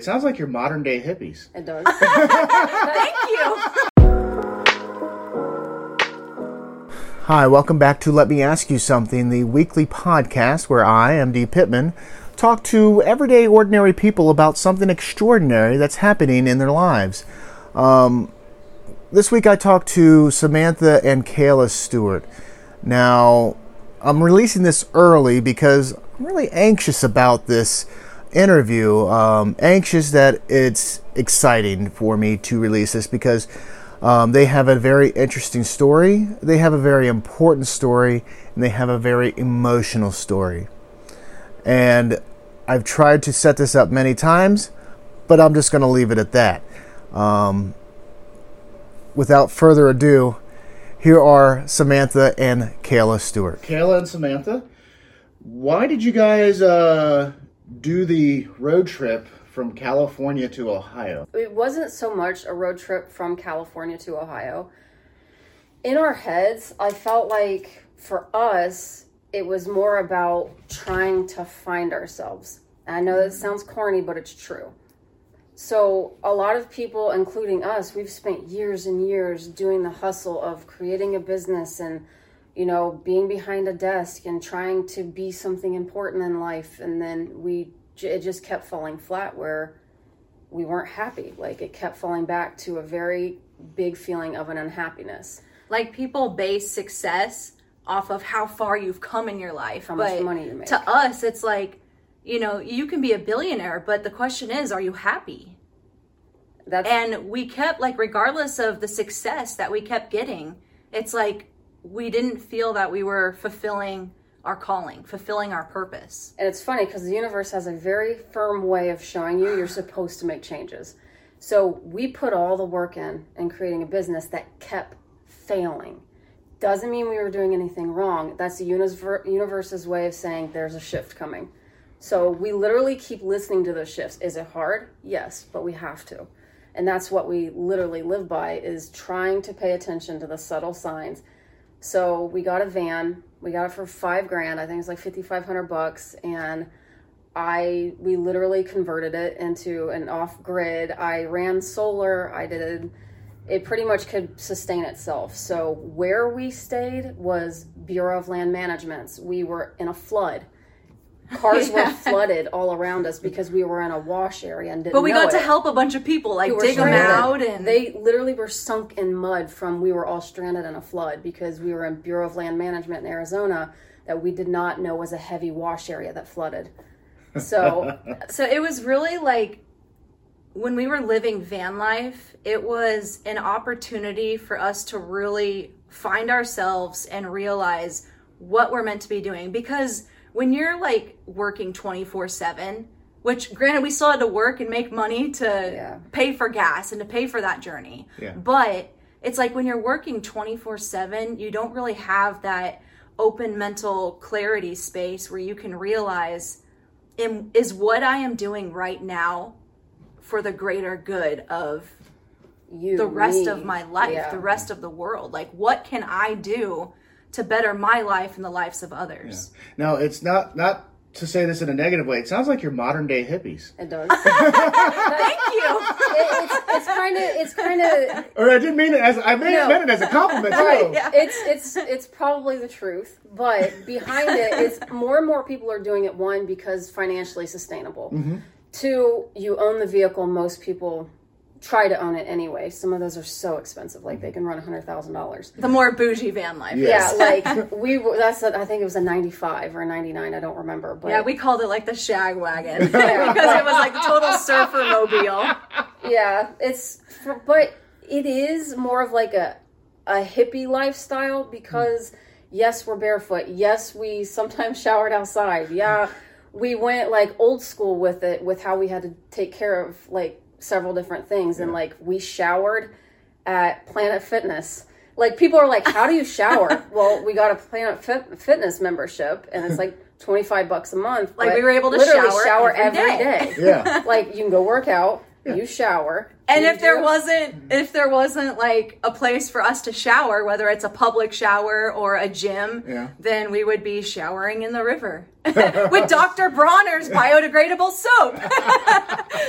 It sounds like you're modern day hippies. It does. Thank you. Hi, welcome back to Let Me Ask You Something, the weekly podcast where I, MD Pittman, talk to everyday, ordinary people about something extraordinary that's happening in their lives. Um, this week I talked to Samantha and Kayla Stewart. Now, I'm releasing this early because I'm really anxious about this interview. Um, anxious that it's exciting for me to release this because um, they have a very interesting story, they have a very important story, and they have a very emotional story. And I've tried to set this up many times, but I'm just going to leave it at that. Um, without further ado, here are Samantha and Kayla Stewart. Kayla and Samantha, why did you guys uh, do the road trip from California to Ohio? it wasn't so much a road trip from California to Ohio. In our heads, I felt like for us, it was more about trying to find ourselves. And I know that sounds corny, but it's true. So, a lot of people, including us, we've spent years and years doing the hustle of creating a business and, you know, being behind a desk and trying to be something important in life. And then we, it just kept falling flat where we weren't happy. Like it kept falling back to a very big feeling of an unhappiness. Like people base success off of how far you've come in your life. How much money you make. To us, it's like, you know, you can be a billionaire, but the question is, are you happy? That's And we kept, like, regardless of the success that we kept getting, it's like we didn't feel that we were fulfilling our calling, fulfilling our purpose. and it's funny because the universe has a very firm way of showing you you're supposed to make changes. So we put all the work in in creating a business that kept failing. Doesn't mean we were doing anything wrong. That's the universe's way of saying there's a shift coming. So we literally keep listening to those shifts. Is it hard? Yes, but we have to. And that's what we literally live by is trying to pay attention to the subtle signs. So we got a van. We got it for five grand. I think it's like fifty five hundred bucks. And I we literally converted it into an off grid. I ran solar. I did it pretty much could sustain itself. So where we stayed was Bureau of Land Management's. We were in a flood. Cars were flooded all around us because we were in a wash area and didn't But we got to help a bunch of people, like dig them out, and they literally were sunk in mud from we were all stranded in a flood because we were in Bureau of Land Management in Arizona that we did not know was a heavy wash area that flooded. So So it was really like when we were living van life, it was an opportunity for us to really find ourselves and realize what we're meant to be doing. Because when you're like working 24 7, which granted, we still had to work and make money to Yeah. pay for gas and to pay for that journey. Yeah. But it's like when you're working 24 7, you don't really have that open mental clarity space where you can realize am, is what I am doing right now for the greater good of you the rest me, of my life, yeah. the rest of the world. Like, what can I do to better my life and the lives of others? Now, it's not not to say this in a negative way. It sounds like you're modern day hippies. It does. Thank you. It- it's it's kind of it's kind of Or I didn't mean it as I meant, No. meant it as a compliment too. Right. It's it's it's probably the truth, but behind it is more and more people are doing it. One because financially sustainable. Mm-hmm. Two, you own the vehicle. Most people try to own it anyway. Some of those are so expensive, like they can run a hundred thousand dollars. The more bougie van life. Yeah. Yeah, like we were- that's a, I think it was a ninety five or a ninety nine. I don't remember, but Yeah, we called it like the shag wagon because it was like the total surfer mobile. yeah it's but it is more of like a a hippie lifestyle because yes we're barefoot yes we sometimes showered outside yeah we went like old school with it with how we had to take care of like several different things and like we showered at planet fitness like people are like how do you shower well we got a planet Fit- fitness membership and it's like 25 bucks a month Like, we were able to literally shower shower every every day. day Yeah. like you can go work out You shower. And if there wasn't mm-hmm. if there wasn't like a place for us to shower, whether it's a public shower or a gym, Yeah. then we would be showering in the river with Dr. Bronner's biodegradable soap.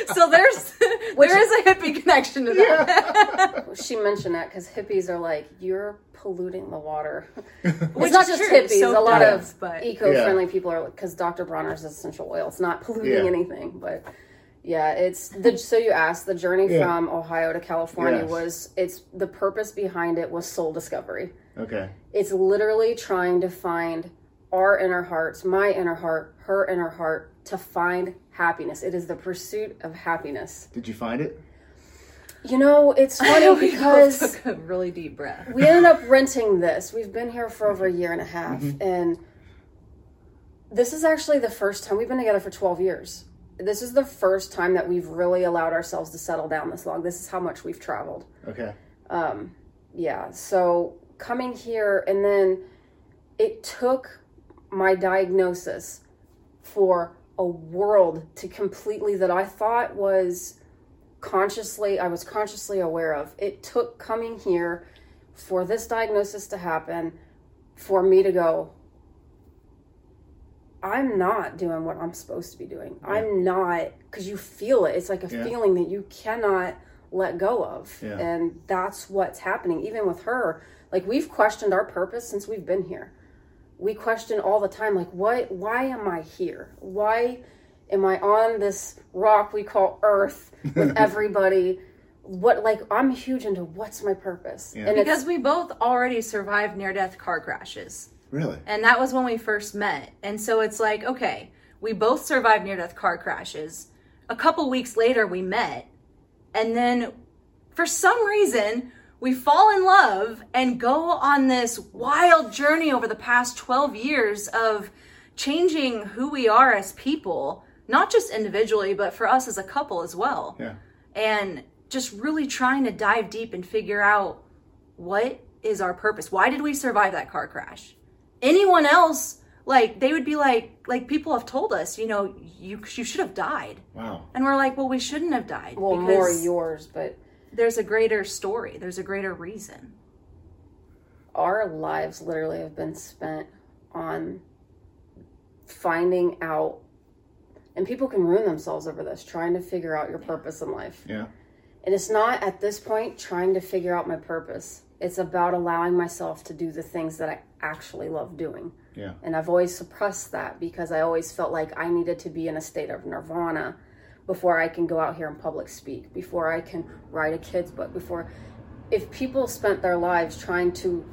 so there's there is a hippie connection to that. she mentioned that because hippies are like, you're polluting the water. Which it's not just true, hippies. soap a lot does, of but- eco-friendly people are because Dr. Bronner's essential oil. It's not polluting Yeah. anything, but yeah, it's the. So you asked the journey Yeah. from Ohio to California Yes. was it's the purpose behind it was soul discovery. Okay. It's literally trying to find our inner hearts, my inner heart, her inner heart, to find happiness. It is the pursuit of happiness. Did you find it? You know, it's funny because took a really deep breath. we ended up renting this. We've been here for over a year and a half, mm-hmm. and this is actually the first time we've been together for 12 years. This is the first time that we've really allowed ourselves to settle down this long. This is how much we've traveled. Okay. Um, yeah, so coming here, and then it took my diagnosis for a world to completely that I thought was consciously, I was consciously aware of. It took coming here for this diagnosis to happen for me to go, I'm not doing what I'm supposed to be doing. I'm not, because you feel it. It's like a Yeah. feeling that you cannot let go of. Yeah. And that's what's happening. Even with her, like we've questioned our purpose since we've been here. We question all the time, like, what, why am I here? Why am I on this rock we call Earth with everybody? What, like, I'm huge into what's my purpose. And Because we both already survived near death car crashes. Really? And that was when we first met. And so it's like, okay, we both survived near death car crashes. A couple weeks later, we met. And then for some reason, we fall in love and go on this wild journey over the past 12 years of changing who we are as people, not just individually, but for us as a couple as well Yeah. and just really trying to dive deep and figure out what is our purpose why did we survive that car crash anyone else like they would be like like people have told us you know you you should have died. Wow. and we're like well we shouldn't have died well, because more yours, but there's a greater story. There's a greater reason. our lives literally have been spent on finding out and people can ruin themselves over this trying to figure out your purpose in life. Yeah. and it's not at this point trying to figure out my purpose it's about allowing myself to do the things that i actually love doing Yeah. and i've always suppressed that because i always felt like i needed to be in a state of nirvana before i can go out here and public speak before i can write a kid's book before if people spent their lives trying to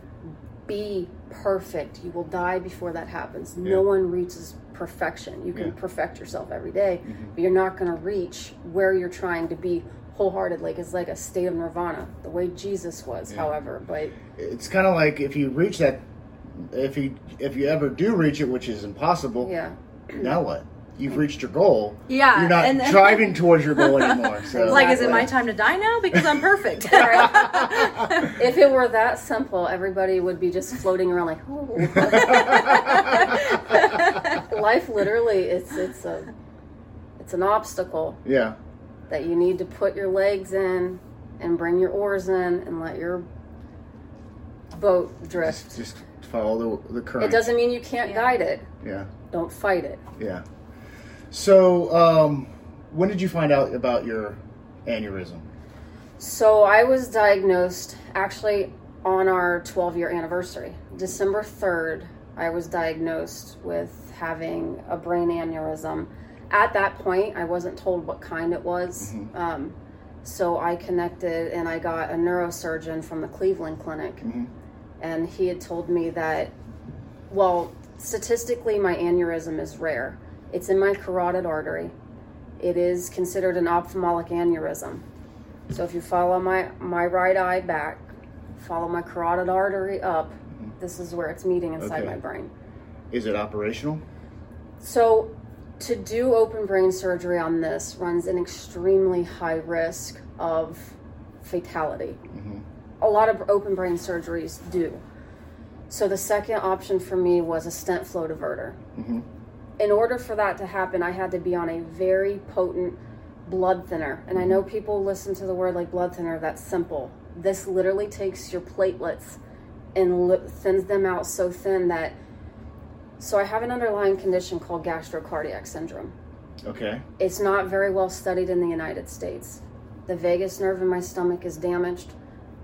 be perfect you will die before that happens no one reaches perfection you can Yeah. Mm-hmm. perfect yourself every day, but you're not going to reach where you're trying to be wholehearted like it's like a state of nirvana the way jesus was however but It's kind of like if you reach that, if you if you ever do reach it, which is impossible. yeah Now what? You've reached your goal. Yeah, You're not and then- driving towards your goal anymore. So it's like is it my time to die now because i'm perfect if it were that simple everybody would be just floating around like oh life literally it's it's a it's an obstacle yeah. That you need to put your legs in and bring your oars in and let your boat drift Just follow the the current. it doesn't mean you can't Yeah. guide it Yeah. don't fight it Yeah. So, um, when did you find out about your aneurysm? So I was diagnosed actually on our 12 year anniversary. December 3rd, I was diagnosed with having a brain aneurysm. At that point, I wasn't told what kind it was. Mm-hmm. Um, so I connected and I got a neurosurgeon from the Cleveland Clinic. Mm-hmm. And he had told me that, well, statistically, my aneurysm is rare. It's in my carotid artery. It is considered an ophthalmic aneurysm. So if you follow my my right eye back, follow my carotid artery up, mm-hmm. this is where it's meeting inside Okay. my brain. Is it operational? So to do open brain surgery on this runs an extremely high risk of fatality. Mm-hmm. A lot of open brain surgeries do. So the second option for me was a stent flow diverter. Mm-hmm. In order for that to happen, I had to be on a very potent blood thinner. And I know mm-hmm. people listen to the word like blood thinner, that's simple. This literally takes your platelets and li- thins them out so thin that. So I have an underlying condition called gastrocardiac syndrome. Okay. It's not very well studied in the United States. The vagus nerve in my stomach is damaged.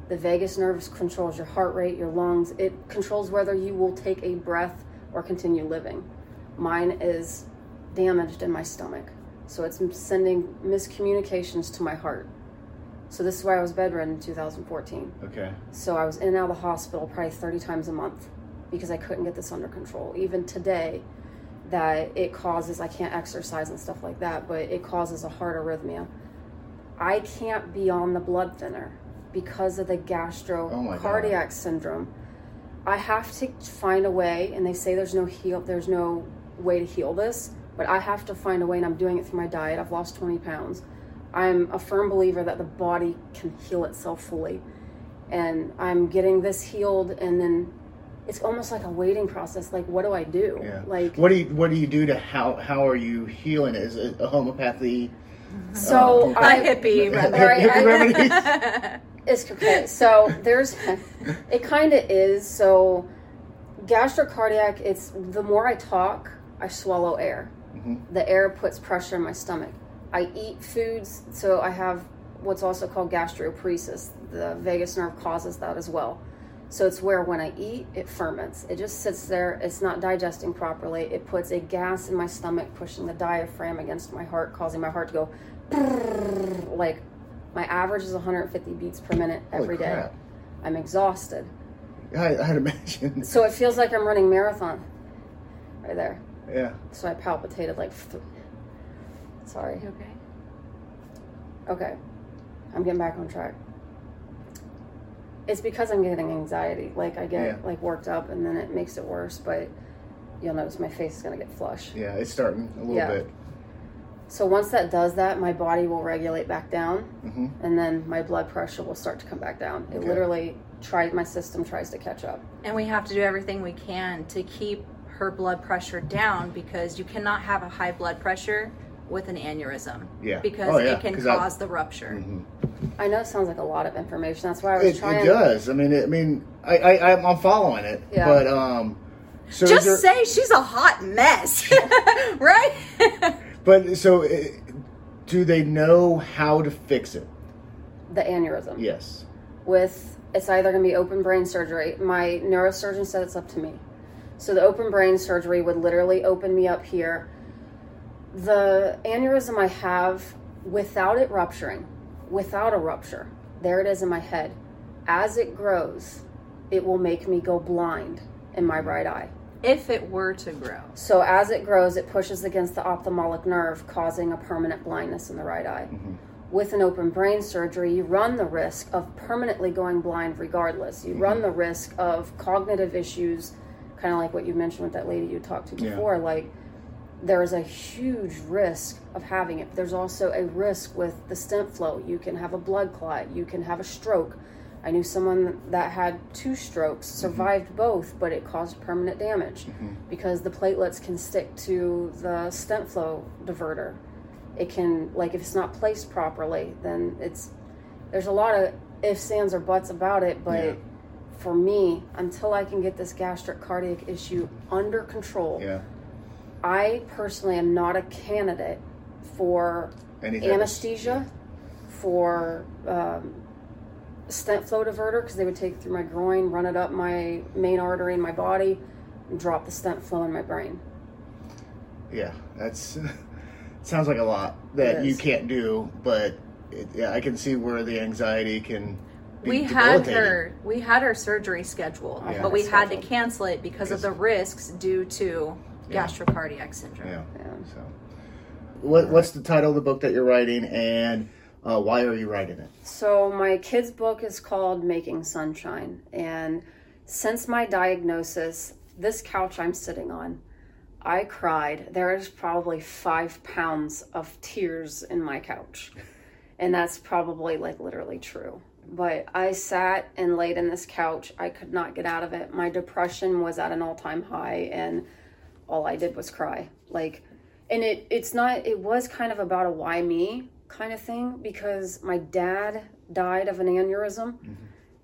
The vagus nerve controls your heart rate, your lungs. It controls whether you will take a breath or continue living. Mine is damaged in my stomach. So it's sending miscommunications to my heart. So this is why I was bedridden in 2014. Okay. So I was in and out of the hospital probably 30 times a month because I couldn't get this under control. Even today, that it causes, I can't exercise and stuff like that, but it causes a heart arrhythmia. I can't be on the blood thinner because of the Oh gastrocardiac syndrome. I have to find a way, and they say there's no heal, there's no way to heal this, but I have to find a way, and I'm doing it through my diet. I've lost 20 pounds. I'm a firm believer that the body can heal itself fully, and I'm getting this healed, and then it's almost like a waiting process. Like, what do I do? Yeah. Like, what do you what do you do to how how are you healing it? Is it a homeopathy? so Uh, I, A hippie Hip- remedy. Right, hippie remedies? It's okay. So there's, it kind of is. So gastrocardiac. It's the more I talk, I swallow air. The air puts pressure in my stomach. I eat foods, so I have what's also called gastroparesis. The vagus nerve causes that as well. So it's where when I eat, it ferments. It just sits there. It's not digesting properly. It puts a gas in my stomach, pushing the diaphragm against my heart, causing my heart to go like my average is 150 beats per minute every day. I'm exhausted. I, I'd imagine. So it feels like I'm running marathon right there. Yeah. So I palpitated like. Th- Sorry. okay. Okay. I'm getting back on track. It's because I'm getting anxiety. Like I get Yeah. like worked up and then it makes it worse, but you'll notice my face is gonna get flush. Yeah. It's starting a little Yeah. bit. So once that does that, my body will regulate back down, Mhm. and then my blood pressure will start to come back down. It Okay. literally tries my system tries to catch up. And we have to do everything we can to keep her blood pressure down because you cannot have a high blood pressure with an aneurysm. Yeah. Because Oh, yeah, it can 'cause I- cause the rupture. I know it sounds like a lot of information. That's why I was It, trying. it does. I mean, it, I mean, I, I I'm- I'm following it. Yeah. But um, so Just there, say she's a hot mess, right? But so, uh, do they know how to fix it? The aneurysm. Yes. with it's either going to be open brain surgery. My neurosurgeon said it's up to me. So the open brain surgery would literally open me up here. The aneurysm I have without it rupturing, without a rupture, there it is in my head. As it grows, it will make me go blind in my right eye. if it were to grow. So as it grows, it pushes against the ophthalmic nerve, causing a permanent blindness in the right eye. Mm-hmm. With an open brain surgery, you run the risk of permanently going blind regardless. You run mm-hmm. the risk of cognitive issues, kind of like what you mentioned with that lady you talked to Yeah. before. Like, there is a huge risk of having it. There's also a risk with the stent flow. You can have a blood clot, you can have a stroke. I knew someone that had two strokes, mm-hmm. survived both, but it caused permanent damage mm-hmm. because the platelets can stick to the stent flow diverter. It can, like, if it's not placed properly, then it's, there's a lot of ifs, ands, or buts about it, but Yeah. for me, until I can get this gastric cardiac issue under control, Yeah. I personally am not a candidate for Anything. anesthesia, for um, stent flow diverter because they would take it through my groin, run it up my main artery in my body, and drop the stent flow in my brain. Yeah. That's sounds like a lot that you can't do, but it, yeah, I can see where the anxiety can. We had debilitating. her we had her surgery scheduled Yeah. but we had to cancel it because of the risks due to Yeah. gastrocardiac syndrome Yeah. Yeah. So, what what's the title of the book that you're writing, and uh, why are you writing it? So my kid's book is called Making Sunshine, and since my diagnosis, this couch I'm sitting on, I cried. There is probably five pounds of tears in my couch, and that's probably like literally true. But I sat and laid in this couch. I could not get out of it. My depression was at an all-time high, and all I did was cry. Like, and it it's not. It was kind of about a why me, kind of thing because my dad died of an aneurysm. Mm-hmm.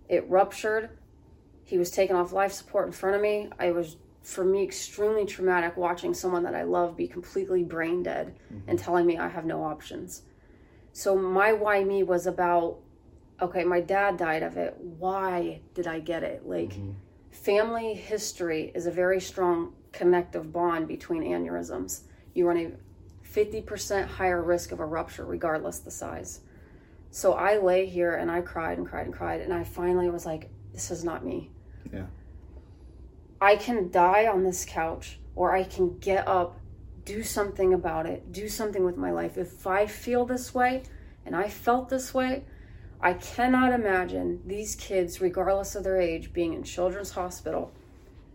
It ruptured. He was taken off life support in front of me. I was, for me, extremely traumatic watching someone that I love be completely brain dead mm-hmm. and telling me I have no options. So my why me was about, okay, my dad died of it. Why did I get it? Like, mm-hmm. family history is a very strong connective bond between aneurysms. You run a 50% higher risk of a rupture, regardless the size. So I lay here and I cried and cried and cried, and I finally was like, this is not me. Yeah. I can die on this couch or I can get up, do something about it, do something with my life. If I feel this way and I felt this way, I cannot imagine these kids, regardless of their age, being in children's hospital.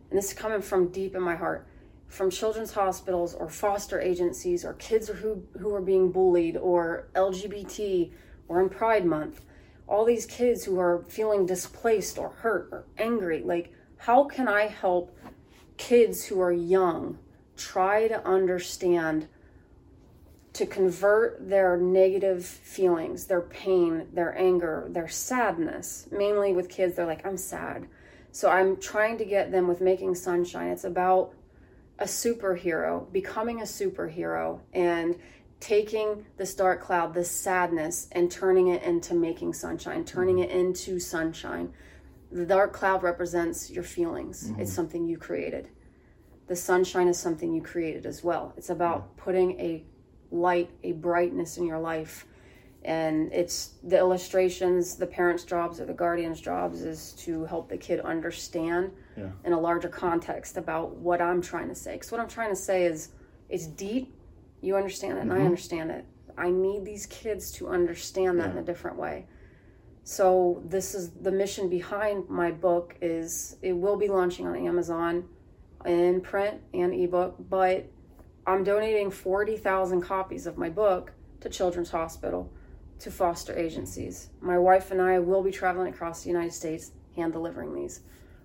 And this is coming from deep in my heart from children's hospitals or foster agencies or kids who, who are being bullied or LGBT or in Pride Month. All these kids who are feeling displaced or hurt or angry. Like, how can I help kids who are young try to understand to convert their negative feelings, their pain, their anger, their sadness? Mainly with kids, they're like, I'm sad. So I'm trying to get them with Making Sunshine. It's about a superhero, becoming a superhero, and taking this dark cloud, this sadness, and turning it into making sunshine, turning it into sunshine. The dark cloud represents your feelings, it's mm-hmm. something you created. The sunshine is something you created as well. It's about putting a light, a brightness in your life. And it's the illustrations, the parents' jobs or the guardian's jobs is to help the kid understand Yeah. in a larger context about what I'm trying to say. Because what I'm trying to say is it's deep. You understand it, and I mm-hmm. understand it. I need these kids to understand that in a different way. So this is the mission behind my book is it will be launching on Amazon in print and ebook, but I'm donating 40,000 copies of my book to Children's Hospital, to foster agencies. My wife and I will be traveling across the United States hand delivering these.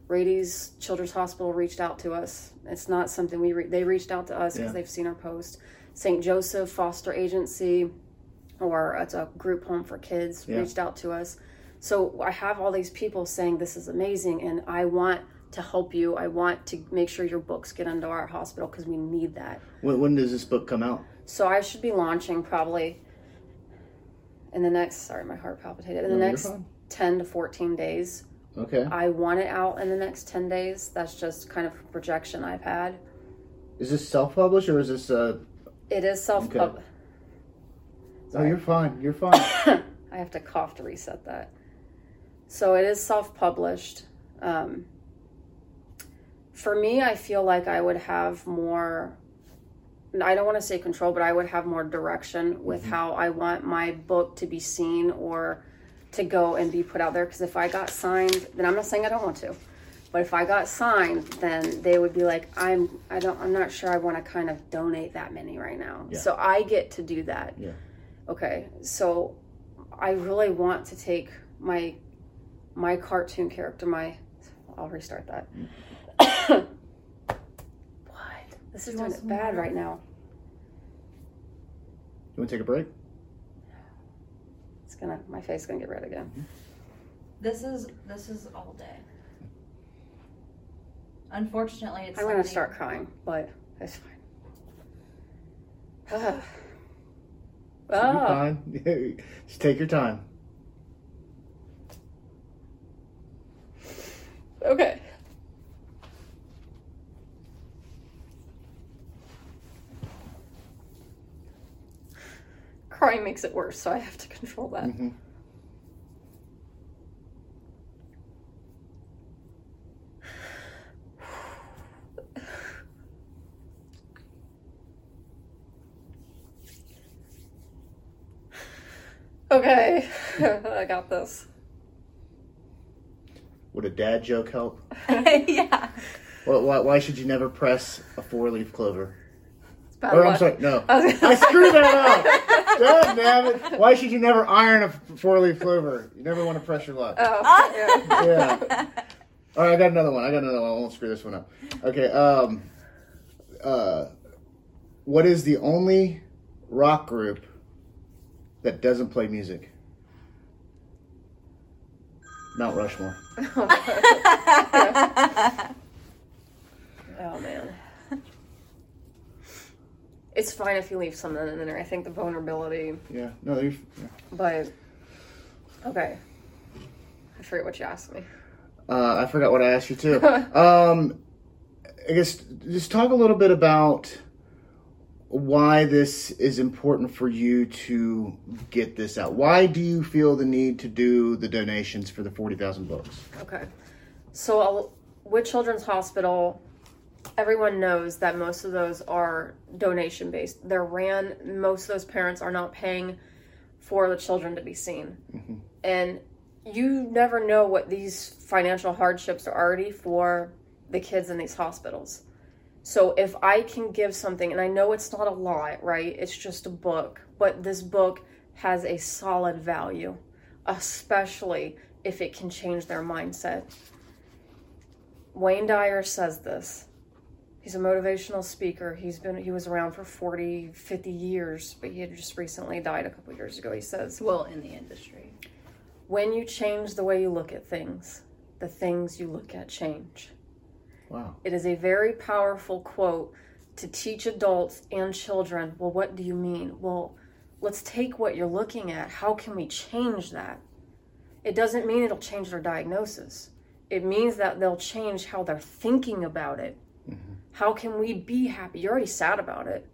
Rady's Children's Hospital reached out to us. It's not something we re- they reached out to us because Yeah. they've seen our post. St. Joseph Foster Agency, or it's a group home for kids, Yeah. reached out to us. So I have all these people saying this is amazing, and I want to help you. I want to make sure your books get into our hospital because we need that. When, when does this book come out? So I should be launching probably in the next. Sorry, my heart palpitated. In the No, you're next fine. ten to fourteen days. Okay. I want it out in the next ten days. That's just kind of a projection I've had. Is this self-published or is this? Uh... It is self pub. Oh, you're fine. You're fine. I have to cough to reset that. So it is self published. Um, for me, I feel like I would have more. I don't want to say control, but I would have more direction with mm-hmm. how I want my book to be seen or to go and be put out there. Because if I got signed, then I'm not saying I don't want to, but if I got signed, then they would be like, I'm, I don't, I'm not sure I want to kind of donate that many right now. Yeah. So I get to do that. Yeah. Okay, so I really want to take my my cartoon character, my I'll restart that. what? This is doing it bad water? right now. You want to take a break? It's gonna my face is gonna get red again. Mm-hmm. This is this is all day. Unfortunately, it's I'm gonna something- start crying, but it's fine. You're oh, fine. Just take your time. okay. Crying makes it worse, so I have to control that. Mhm. Okay, I got this. Would a dad joke help? yeah. Well, why, why should you never press a four-leaf clover? It's bad Or I'm sorry, no. I I screwed that up. God damn it! Why should you never iron a four-leaf clover? You never want to press your luck. Oh, yeah. Yeah. All right, I got another one. I got another one. I won't screw this one up. Okay. Um. Uh. What is the only rock group that doesn't play music? Mount Rushmore. Oh man. It's fine if you leave something in there. I think the vulnerability, Yeah. No, they're. Yeah. but okay. I forget what you asked me. Uh, I forgot what I asked you too. um, I guess just talk a little bit about why this is important for you to get this out. Why do you feel the need to do the donations for the forty thousand books? Okay. So I'll- with Children's Hospital, everyone knows that most of those are donation based. They're ran, most of those parents are not paying for the children to be seen. Mm-hmm. And you never know what these financial hardships are already for the kids in these hospitals. So if I can give something, and I know it's not a lot, right? It's just a book, but this book has a solid value, especially if it can change their mindset. Wayne Dyer says this. He's a motivational speaker. He's been he was around for 40, 50 years, but he had just recently died a couple years ago. He says, well, in the industry. "When you change the way you look at things, the things you look at change." Wow. It is a very powerful quote to teach adults and children. Well, what do you mean? Well, let's take what you're looking at. How can we change that? It doesn't mean it'll change their diagnosis. It means that they'll change how they're thinking about it. Mm-hmm. How can we be happy? You're already sad about it.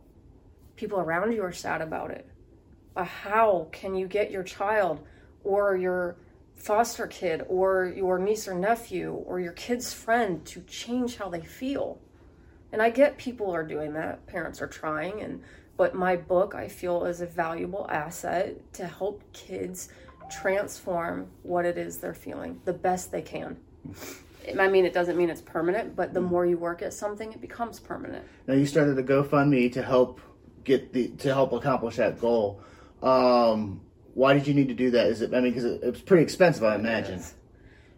People around you are sad about it. But how can you get your child or your foster kid or your niece or nephew or your kid's friend to change how they feel? And I get people are doing that, parents are trying and but my book I feel is a valuable asset to help kids transform what it is they're feeling the best they can. I mean, it doesn't mean it's permanent, but the mm. more you work at something, it becomes permanent. Now you started a GoFundMe to help get the to help accomplish that goal. Um, why did you need to do that? Is it? I mean, because it, it's pretty expensive, I imagine.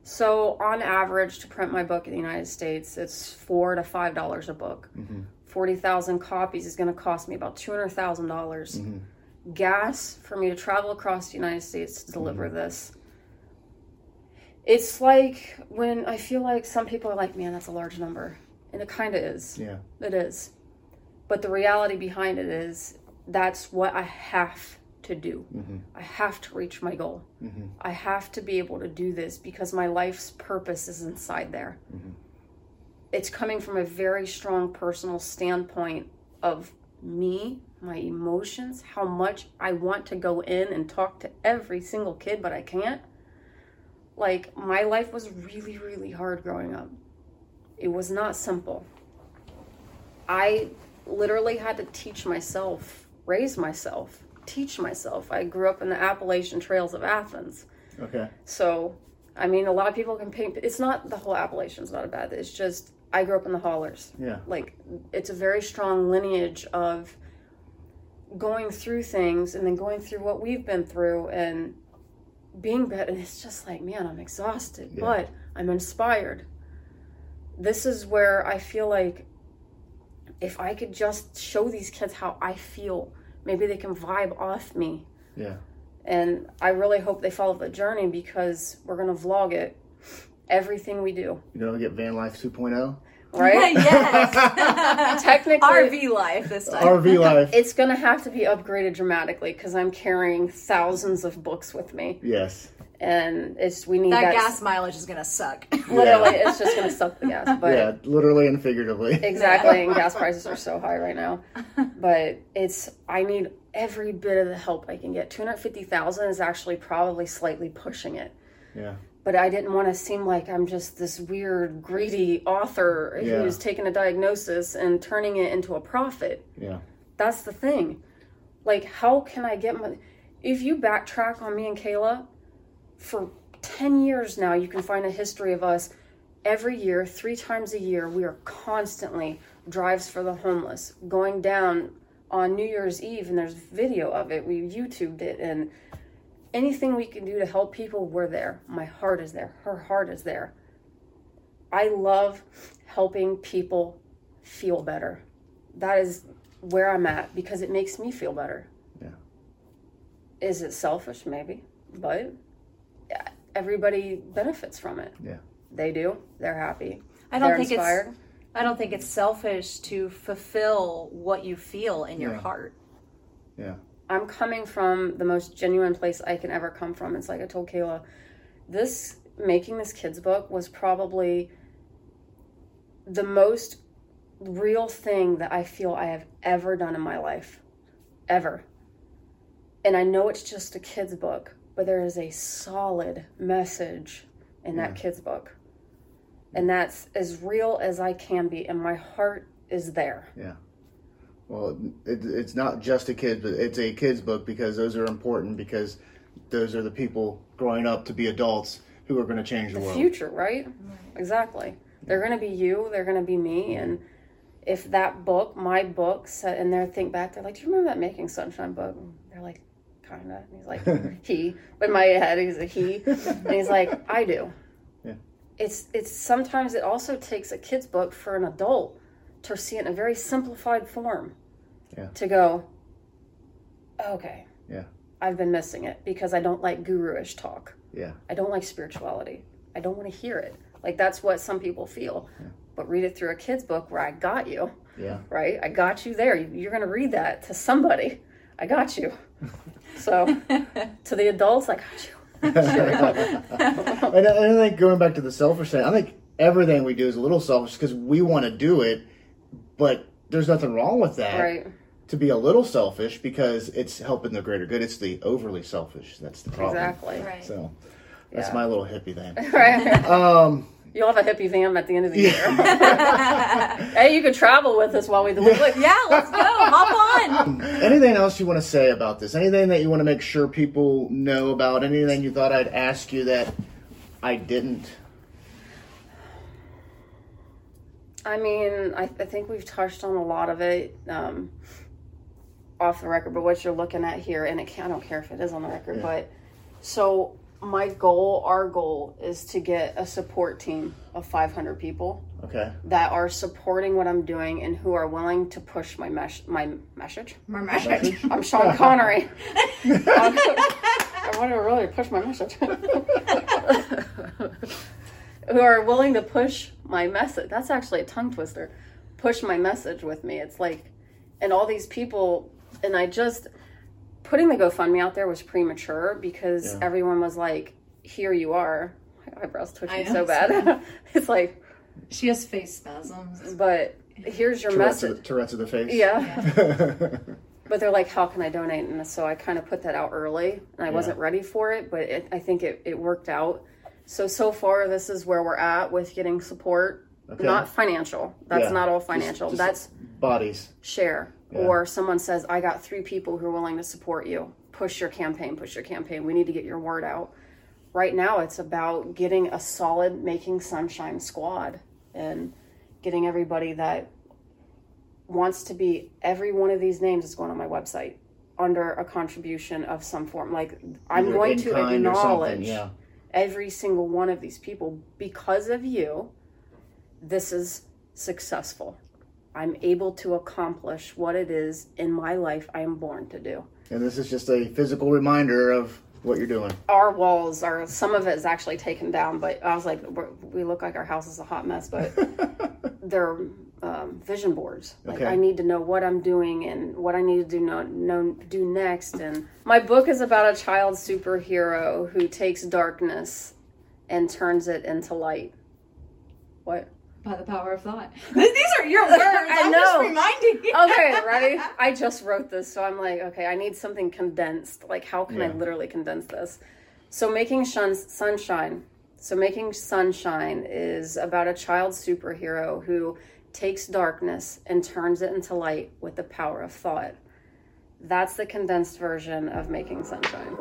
So, on average, to print my book in the United States, it's four to five dollars a book. Mm-hmm. Forty thousand copies is going to cost me about two hundred thousand dollars. Mm-hmm. Gas for me to travel across the United States to deliver mm-hmm. this. It's like when I feel like some people are like, "Man, that's a large number," and it kind of is. Yeah. It is. But the reality behind it is that's what I have to do. Mm-hmm. I have to reach my goal. Mm-hmm. I have to be able to do this because my life's purpose is inside there. Mm-hmm. It's coming from a very strong personal standpoint of me, my emotions, how much I want to go in and talk to every single kid, but I can't. Like, my life was really, really hard growing up. It was not simple. I literally had to teach myself, raise myself, teach myself. I grew up in the Appalachian Trails of Athens. Okay. So, I mean, a lot of people can paint. It's not the whole Appalachian's not a bad. It's just I grew up in the hollers. Yeah. Like, it's a very strong lineage of going through things and then going through what we've been through and being better. And it's just like, man, I'm exhausted, Yeah. but I'm inspired. This is where I feel like if I could just show these kids how I feel, maybe they can vibe off me Yeah. and I really hope they follow the journey because we're gonna vlog it, everything we do, You know, get van life oh? 2.0. right? yes. Technically, RV life this time. RV life. it's gonna have to be upgraded dramatically because I'm carrying thousands of books with me, yes. and it's we need that that. gas mileage is gonna suck. Literally, it's just gonna suck the gas, but. yeah, literally and figuratively. Exactly, and gas prices are so high right now. But it's I need every bit of the help I can get. Two hundred fifty thousand is actually probably slightly pushing it. Yeah. But I didn't want to seem like I'm just this weird, greedy author Yeah. who's taking a diagnosis and turning it into a profit. Yeah. That's the thing. Like, how can I get my. If you backtrack on me and Kayla, for 10 years now, you can find a history of us every year, three times a year. We are constantly drives for the homeless, going down on New Year's Eve, and there's video of it. We YouTubed it, and anything we can do to help people, we're there. My heart is there. Her heart is there. I love helping people feel better. That is where I'm at because it makes me feel better. Yeah. Is it selfish? Maybe, but yeah, everybody benefits from it. Yeah. They do. They're happy. I don't They're think inspired. it's I don't think it's selfish to fulfill what you feel in your heart. Yeah. I'm coming from the most genuine place I can ever come from. It's like I told Kayla, this making this kids book was probably the most real thing that I feel I have ever done in my life. Ever. And I know it's just a kids book, but there is a solid message in that kids book. And that's as real as I can be, and my heart is there. Yeah. Well, it, it's not just a kid, but it's a kids book because those are important because those are the people growing up to be adults who are going to change the, the world. future, right? Exactly. They're going to be you, they're going to be me. And if that book, my book, set in there, think back, they're like, Do you remember that Making Sunshine book? And they're like, Kind of. And he's like, He. But in my head, he's a he. and he's like, I do. Yeah. It's, it's sometimes it also takes a kid's book for an adult see it in a very simplified form. Yeah. To go, okay. Yeah. I've been missing it because I don't like guru-ish talk. Yeah. I don't like spirituality. I don't want to hear it. Like that's what some people feel. But read it through a kid's book where I got you, Yeah. right? I got you there. You- You're going to read that to somebody. I got you. So to the adults, I got you. And I, and I think going back to the selfish thing, I think everything we do is a little selfish because we want to do it, but there's nothing wrong with that. Right. To be a little selfish because it's helping the greater good. It's the overly selfish that's the problem. Exactly. Right. So that's Yeah. my little hippie thing. Right. Um, You'll have a hippie van at the end of the year. hey, you could travel with us while we do it. Yeah, let's go. Hop on. anything else you want to say about this? Anything that you want to make sure people know about? Anything you thought I'd ask you that I didn't? I mean, I, I think we've touched on a lot of it um, off the record, but what you're looking at here, and it can, I don't care if it is on the record, Yeah. but so my goal, our goal, is to get a support team of 500 people Okay. that are supporting what I'm doing and who are willing to push my mes- my message. my message. I'm Sean Connery. I want to really push my message. Who are willing to push my message. That's actually a tongue twister. Push my message with me. It's like, and all these people, and I just, putting the GoFundMe out there was premature because Yeah. everyone was like, here you are. My eyebrows twitching so bad. it's like, She has face spasms. but here's your Tourette's message. of, Tourette's of the face. Yeah. But they're like, how can I donate? And so I kind of put that out early, and I wasn't ready for it, but it, I think it, it worked out. So so far, this is where we're at with getting support. Okay. Not financial. That's Yeah. not all financial. just That's bodies. share. Yeah. Or someone says, I got three people who are willing to support you. Push your campaign. Push your campaign. We need to get your word out. Right now, it's about getting a solid Making Sunshine squad and getting everybody that wants to be every one of these names is going on my website under a contribution of some form. Like I'm Either going to kind or something, acknowledge Yeah. Every single one of these people because of you. This is successful. I'm able to accomplish what it is in my life I am born to do. And this is just a physical reminder of what you're doing. Our walls are some of it is actually taken down, but I was like, we look like our house is a hot mess, but they're um, vision boards. Like Okay. I need to know what I'm doing and what I need to do no, no, do next. And my book is about a child superhero who takes darkness and turns it into light. What? By the power of thought. These are your words. I I'm know. just reminding you. Okay, ready? I just wrote this, so I'm like, okay, I need something condensed. Like, how can I literally condense this? So, making shun- sunshine. So, making sunshine is about a child superhero who takes darkness and turns it into light with the power of thought. That's the condensed version of making sunshine.